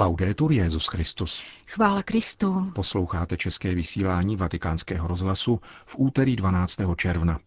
Laudetur Jezus Christus. Chvála Kristu. Posloucháte české vysílání Vatikánského rozhlasu v úterý 12. června.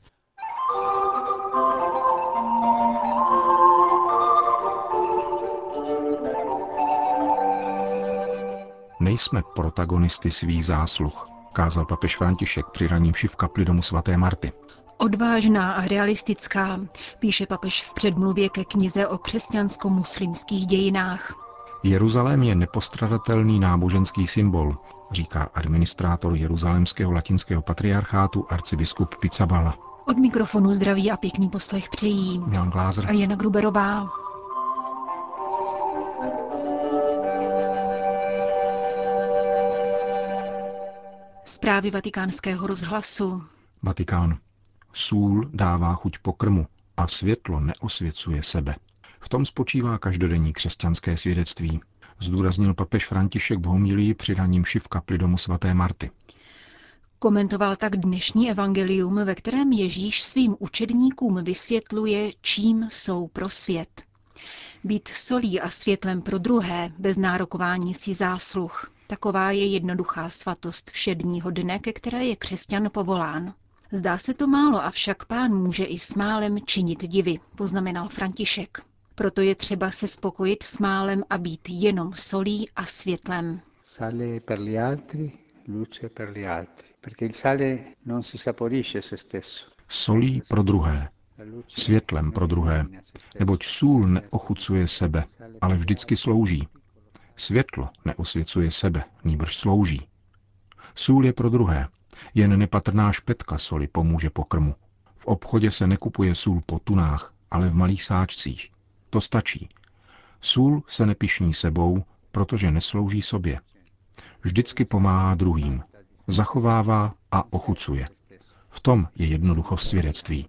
Nejsme protagonisty svých zásluh, kázal papež František při raním v kapli domu svaté Marty. Odvážná a realistická, píše papež v předmluvě ke knize o křesťansko-muslimských dějinách. Jeruzalém je nepostradatelný náboženský symbol, říká administrátor Jeruzalémského latinského patriarchátu arcibiskup Pizzabala. Od mikrofonu zdraví a pěkný poslech přejí Milan Glázer a Jana Gruberová. Zprávy vatikánského rozhlasu. Vatikán. Sůl dává chuť pokrmu a světlo neosvěcuje sebe. V tom spočívá každodenní křesťanské svědectví, zdůraznil papež František v homilii při raním v kapli domu svaté Marty. Komentoval tak dnešní evangelium, ve kterém Ježíš svým učedníkům vysvětluje, čím jsou pro svět. Být solí a světlem pro druhé, bez nárokování si zásluh. Taková je jednoduchá svatost všedního dne, ke které je křesťan povolán. Zdá se to málo, avšak pán může i s málem činit divy, poznamenal František. Proto je třeba se spokojit s málem a být jenom solí a světlem. Sale per gli altri, luce per gli altri, perché il sale non si saporisce se stesso. Solí pro druhé, světlem pro druhé, neboť sůl neochucuje sebe, ale vždycky slouží. Světlo neosvěcuje sebe, nýbrž slouží. Sůl je pro druhé, jen nepatrná špetka soli pomůže pokrmu. V obchodě se nekupuje sůl po tunách, ale v malých sáčcích. To stačí. Sůl se nepišní sebou, protože neslouží sobě. Vždycky pomáhá druhým. Zachovává a ochucuje. V tom je jednoduchost svědectví.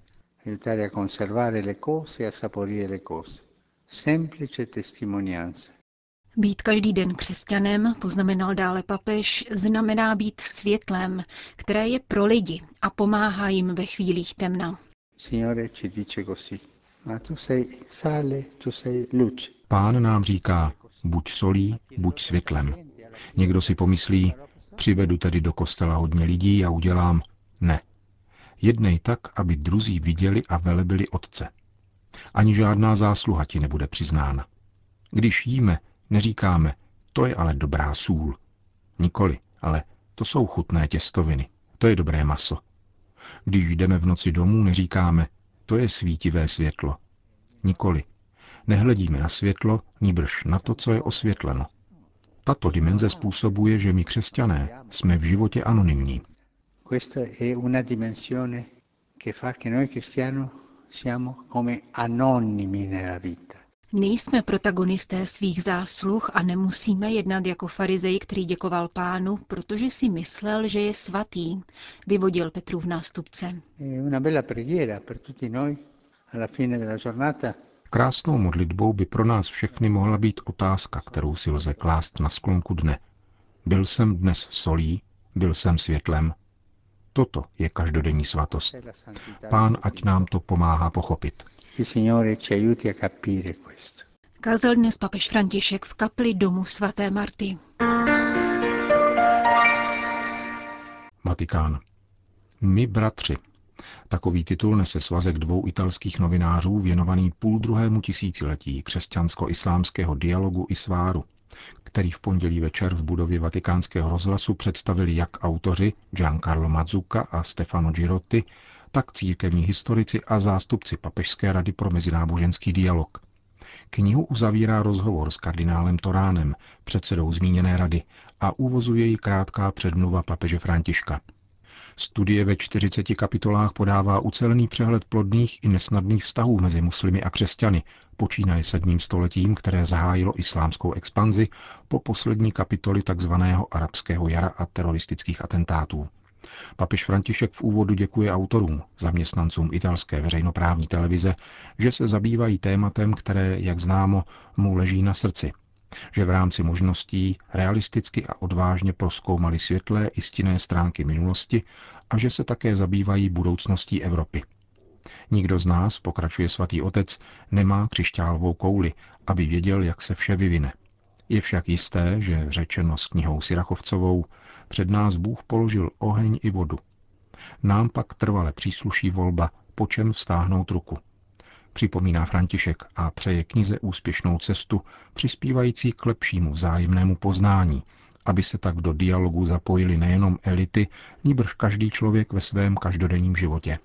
Být každý den křesťanem, poznamenal dále papež, znamená být světlem, které je pro lidi a pomáhá jim ve chvílích temna. Signore ci dice così. Pán nám říká, buď solí, buď světlem. Někdo si pomyslí, přivedu tedy do kostela hodně lidí a udělám. Ne. Jednej tak, aby druzí viděli a velebili Otce. Ani žádná zásluha ti nebude přiznána. Když jíme, neříkáme, to je ale dobrá sůl. Nikoli, ale to jsou chutné těstoviny, to je dobré maso. Když jdeme v noci domů, neříkáme, to je svítivé světlo. Nikoli. Nehledíme na světlo, níbrž na to, co je osvětleno. Tato dimenze způsobuje, že my křesťané jsme v životě anonymní. Questa è una che fa che noi cristiani siamo come anonimi nella vita. Nejsme protagonisté svých zásluh a nemusíme jednat jako farizej, který děkoval pánu, protože si myslel, že je svatý, vyvodil Petrův nástupce. È una bella preghiera per tutti noi alla fine della giornata. Krásnou modlitbou by pro nás všechny mohla být otázka, kterou si lze klást na sklonku dne. Byl jsem dnes solí, byl jsem světlem. Toto je každodenní svatost. Pán ať nám to pomáhá pochopit. Il Signore ci aiuti a capire questo. Kázal dnes papež František v kapli domu svaté Marty. Vatikán. My bratři. Takový titul nese svazek dvou italských novinářů věnovaný půl druhému tisíciletí křesťansko-islámského dialogu i sváru, který v pondělí večer v budově vatikánského rozhlasu představili jak autoři Giancarlo Mazzucca a Stefano Girotti, tak církevní historici a zástupci Papežské rady pro mezináboženský dialog. Knihu uzavírá rozhovor s kardinálem Toránem, předsedou zmíněné rady, a uvozuje ji krátká předmluva papeže Františka. Studie ve 40 kapitolách podává ucelený přehled plodných i nesnadných vztahů mezi muslimy a křesťany, počínaje sedmým stoletím, které zahájilo islámskou expanzi po poslední kapitoli tzv. arabského jara a teroristických atentátů. Papež František v úvodu děkuje autorům, zaměstnancům italské veřejnoprávní televize, že se zabývají tématem, které, jak známo, mu leží na srdci. Že v rámci možností realisticky a odvážně proskoumali světlé i stinné stránky minulosti a že se také zabývají budoucností Evropy. Nikdo z nás, pokračuje svatý otec, nemá křišťálovou kouli, aby věděl, jak se vše vyvine. Je však jisté, že řečeno s knihou Sirachovcovou, před nás Bůh položil oheň i vodu. Nám pak trvale přísluší volba, po čem vstáhnout ruku. Připomíná František a přeje knize úspěšnou cestu, přispívající k lepšímu vzájemnému poznání, aby se tak do dialogu zapojili nejenom elity, níbrž každý člověk ve svém každodenním životě.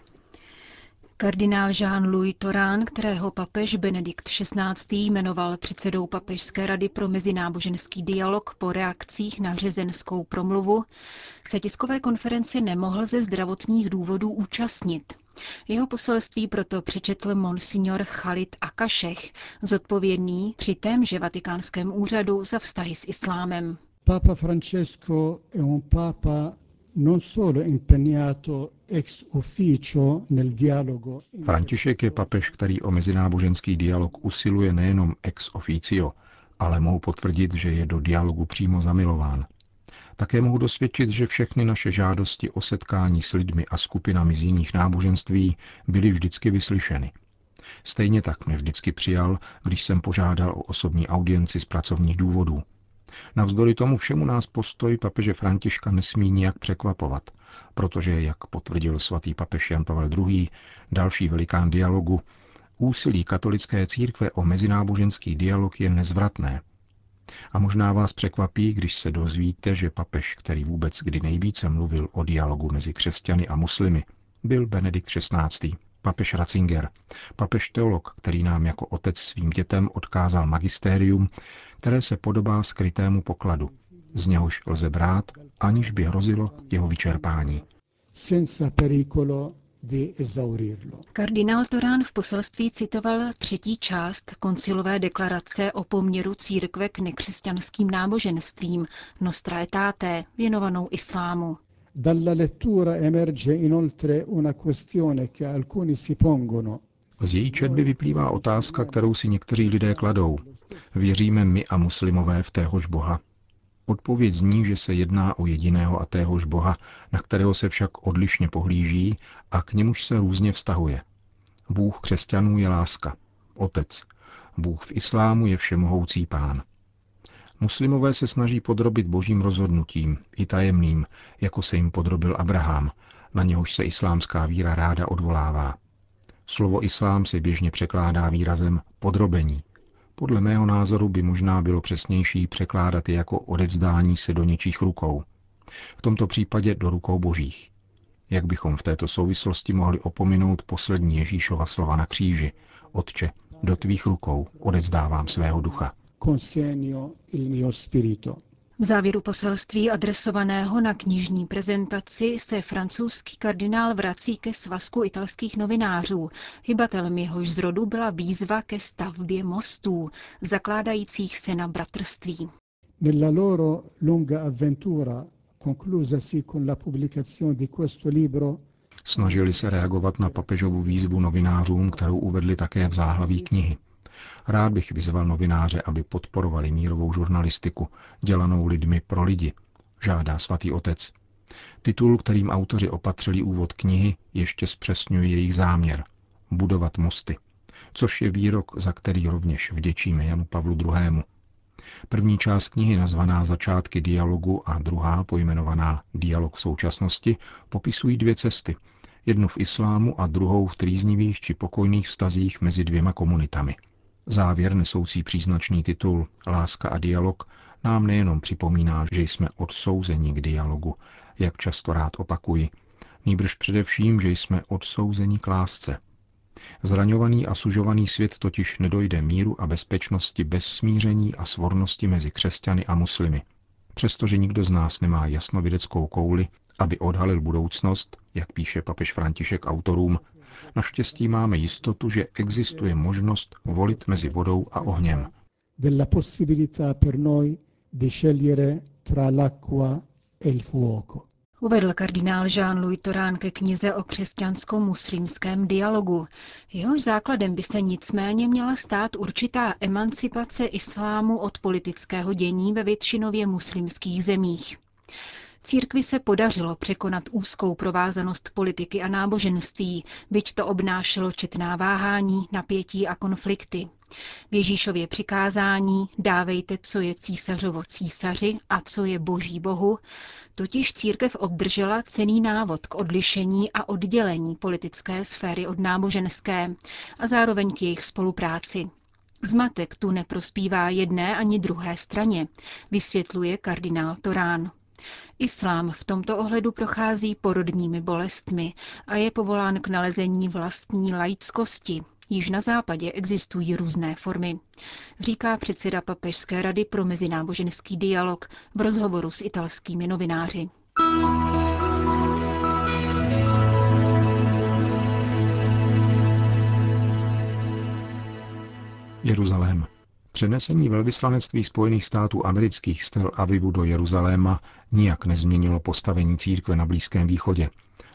Kardinál Jean-Louis Torán, kterého papež Benedikt XVI. jmenoval předsedou Papežské rady pro mezináboženský dialog po reakcích na řezenskou promluvu, se tiskové konferenci nemohl ze zdravotních důvodů účastnit. Jeho poselství proto přečetl monsignor Khalid Akašech, zodpovědný při témže vatikánském úřadu za vztahy s islámem. Papa Francesco è un papa non solo impegnato ex officio nel dialogo. František je papež, který o mezináboženský dialog usiluje nejenom ex officio, ale mohu potvrdit, že je do dialogu přímo zamilován. Také mohu dosvědčit, že všechny naše žádosti o setkání s lidmi a skupinami z jiných náboženství byly vždycky vyslyšeny. Stejně tak mě vždycky přijal, když jsem požádal o osobní audienci z pracovních důvodů. Navzdory tomu všemu nás postoj papeže Františka nesmí nijak překvapovat, protože, jak potvrdil svatý papež Jan Pavel II., další velikán dialogu, úsilí katolické církve o mezináboženský dialog je nezvratné. A možná vás překvapí, když se dozvíte, že papež, který vůbec kdy nejvíce mluvil o dialogu mezi křesťany a muslimy, byl Benedikt XVI papež Ratzinger, papež teolog, který nám jako otec svým dětem odkázal magistérium, které se podobá skrytému pokladu, z něhož lze brát, aniž by hrozilo jeho vyčerpání. Kardinál Torán v poselství citoval třetí část koncilové deklarace o poměru církve k nekřesťanským náboženstvím Nostra Aetate, věnovanou islámu. Dalla lettura emerge inoltre una questione che alcuni si pongono. Z její četby vyplývá otázka, kterou si někteří lidé kladou. Věříme my a muslimové v téhož Boha? Odpověď zní, že se jedná o jediného a téhož Boha, na kterého se však odlišně pohlíží a k němuž se různě vztahuje. Bůh křesťanů je láska, otec. Bůh v islámu je všemohoucí pán. Muslimové se snaží podrobit božím rozhodnutím, i tajemným, jako se jim podrobil Abraham, na něhož se islámská víra ráda odvolává. Slovo islám se běžně překládá výrazem podrobení. Podle mého názoru by možná bylo přesnější překládat je jako odevzdání se do něčích rukou. V tomto případě do rukou božích. Jak bychom v této souvislosti mohli opominout poslední Ježíšova slova na kříži? Otče, do tvých rukou odevzdávám svého ducha consegno il mio spirito. V závěru poselství adresovaného na knižní prezentaci se francouzský kardinál vrací ke svazku italských novinářů. Hybatelem jehož zrodu byla výzva ke stavbě mostů, zakládajících se na bratrství. Nella loro lunga avventura, conclusasi con la pubblicazione di questo libro, Snažili se reagovat na papežovu výzvu novinářům, kterou uvedli také v záhlaví knihy. Rád bych vyzval novináře, aby podporovali mírovou žurnalistiku, dělanou lidmi pro lidi, žádá svatý otec. Titul, kterým autoři opatřili úvod knihy, ještě zpřesňuje jejich záměr – budovat mosty, což je výrok, za který rovněž vděčíme Janu Pavlu II. První část knihy nazvaná Začátky dialogu a druhá pojmenovaná Dialog současnosti popisují dvě cesty, jednu v islámu a druhou v trýznivých či pokojných vztazích mezi dvěma komunitami – Závěr nesoucí příznačný titul Láska a dialog nám nejenom připomíná, že jsme odsouzeni k dialogu, jak často rád opakuji, nýbrž především, že jsme odsouzeni k lásce. Zraňovaný a sužovaný svět totiž nedojde míru a bezpečnosti bez smíření a svornosti mezi křesťany a muslimy. Přestože nikdo z nás nemá jasnovědeckou kouli, aby odhalil budoucnost, jak píše papež František autorům, Naštěstí máme jistotu, že existuje možnost volit mezi vodou a ohněm. Della possibilità per noi di scegliere tra l'acqua e il fuoco. Uvedl kardinál Jean-Louis Torán ke knize o křesťansko-muslimském dialogu. Jehož základem by se nicméně měla stát určitá emancipace islámu od politického dění ve většinově muslimských zemích. Církvi se podařilo překonat úzkou provázanost politiky a náboženství, byť to obnášelo četná váhání, napětí a konflikty. V Ježíšově přikázání dávejte, co je císařovo císaři a co je boží bohu, totiž církev obdržela cený návod k odlišení a oddělení politické sféry od náboženské a zároveň k jejich spolupráci. Zmatek tu neprospívá jedné ani druhé straně, vysvětluje kardinál Torán. Islám v tomto ohledu prochází porodními bolestmi a je povolán k nalezení vlastní laickosti, Již na západě existují různé formy, říká předseda Papežské rady pro mezináboženský dialog v rozhovoru s italskými novináři. Jeruzalém. Přenesení velvyslanectví Spojených států amerických z Tel Avivu do Jeruzaléma nijak nezměnilo postavení církve na Blízkém východě,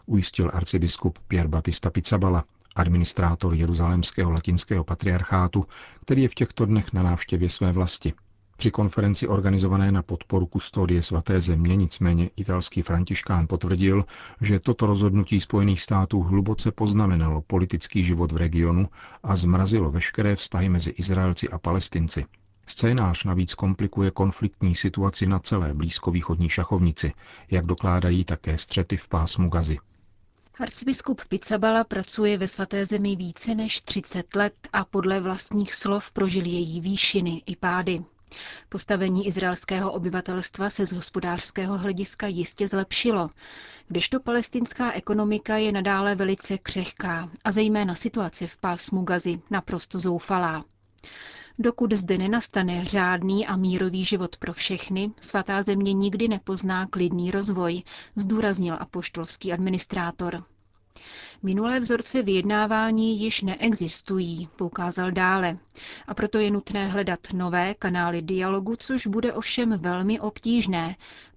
ujistil arcibiskup Pierre Batista Pizzabala, administrátor Jeruzalémského latinského patriarchátu, který je v těchto dnech na návštěvě své vlasti. Při konferenci organizované na podporu kustodie svaté země nicméně italský františkán potvrdil, že toto rozhodnutí Spojených států hluboce poznamenalo politický život v regionu a zmrazilo veškeré vztahy mezi Izraelci a Palestinci. Scénář navíc komplikuje konfliktní situaci na celé blízkovýchodní šachovnici, jak dokládají také střety v pásmu Gazy. Arcibiskup Pizzabala pracuje ve svaté zemi více než 30 let a podle vlastních slov prožil její výšiny i pády. Postavení izraelského obyvatelstva se z hospodářského hlediska jistě zlepšilo, kdežto palestinská ekonomika je nadále velice křehká a zejména situace v pásmu Gazy naprosto zoufalá. Dokud zde nenastane řádný a mírový život pro všechny, svatá země nikdy nepozná klidný rozvoj, zdůraznil apoštolský administrátor. Minulé vzorce vyjednávání již neexistují, poukázal dále, a proto je nutné hledat nové kanály dialogu, což bude ovšem velmi obtížné,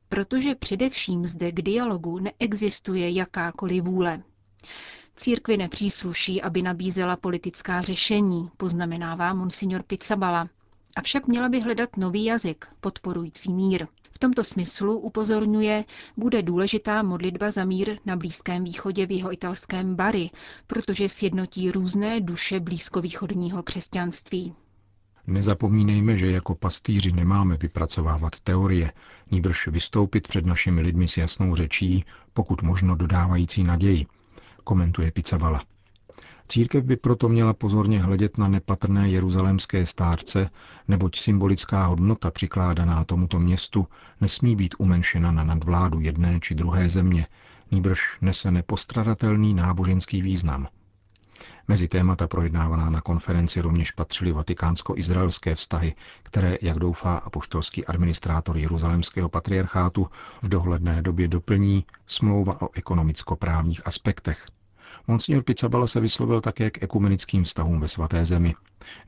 protože především zde k dialogu neexistuje jakákoliv vůle. Církvi nepřísluší, aby nabízela politická řešení, poznamenává monsignor Pizzabala. Avšak měla by hledat nový jazyk, podporující mír. V tomto smyslu upozorňuje, bude důležitá modlitba za mír na Blízkém východě v jeho italském Bari, protože sjednotí různé duše blízkovýchodního křesťanství. Nezapomínejme, že jako pastýři nemáme vypracovávat teorie, níbrž vystoupit před našimi lidmi s jasnou řečí, pokud možno dodávající naději, komentuje Picavala. Církev by proto měla pozorně hledět na nepatrné jeruzalémské stárce, neboť symbolická hodnota přikládaná tomuto městu nesmí být umenšena na nadvládu jedné či druhé země, nýbrž nese nepostradatelný náboženský význam. Mezi témata projednávaná na konferenci rovněž patřily vatikánsko-izraelské vztahy, které, jak doufá apoštolský administrátor Jeruzalémského patriarchátu, v dohledné době doplní smlouva o ekonomicko-právních aspektech – Monsignor Pizzabala se vyslovil také k ekumenickým vztahům ve svaté zemi.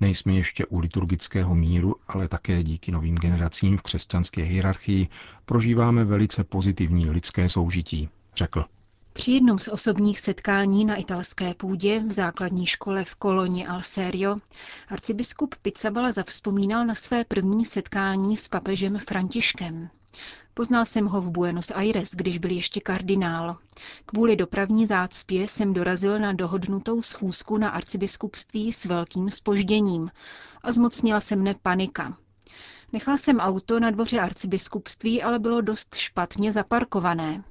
Nejsme ještě u liturgického míru, ale také díky novým generacím v křesťanské hierarchii prožíváme velice pozitivní lidské soužití, řekl. Při jednom z osobních setkání na italské půdě v základní škole v koloni Alserio arcibiskup Pizzabala zavzpomínal na své první setkání s papežem Františkem. Poznal jsem ho v Buenos Aires, když byl ještě kardinál. Kvůli dopravní zácpě jsem dorazil na dohodnutou schůzku na arcibiskupství s velkým spožděním a zmocnila se mne panika. Nechal jsem auto na dvoře arcibiskupství, ale bylo dost špatně zaparkované.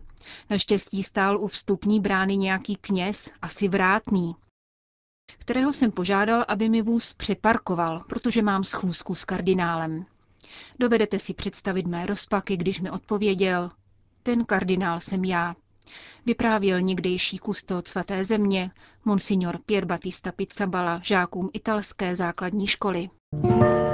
Naštěstí stál u vstupní brány nějaký kněz, asi vrátný, kterého jsem požádal, aby mi vůz přeparkoval, protože mám schůzku s kardinálem. Dovedete si představit mé rozpaky, když mi odpověděl, ten kardinál jsem já. Vyprávěl někdejší kustot svaté země, monsignor Pier Battista Pizzabala, žákům italské základní školy. Končíme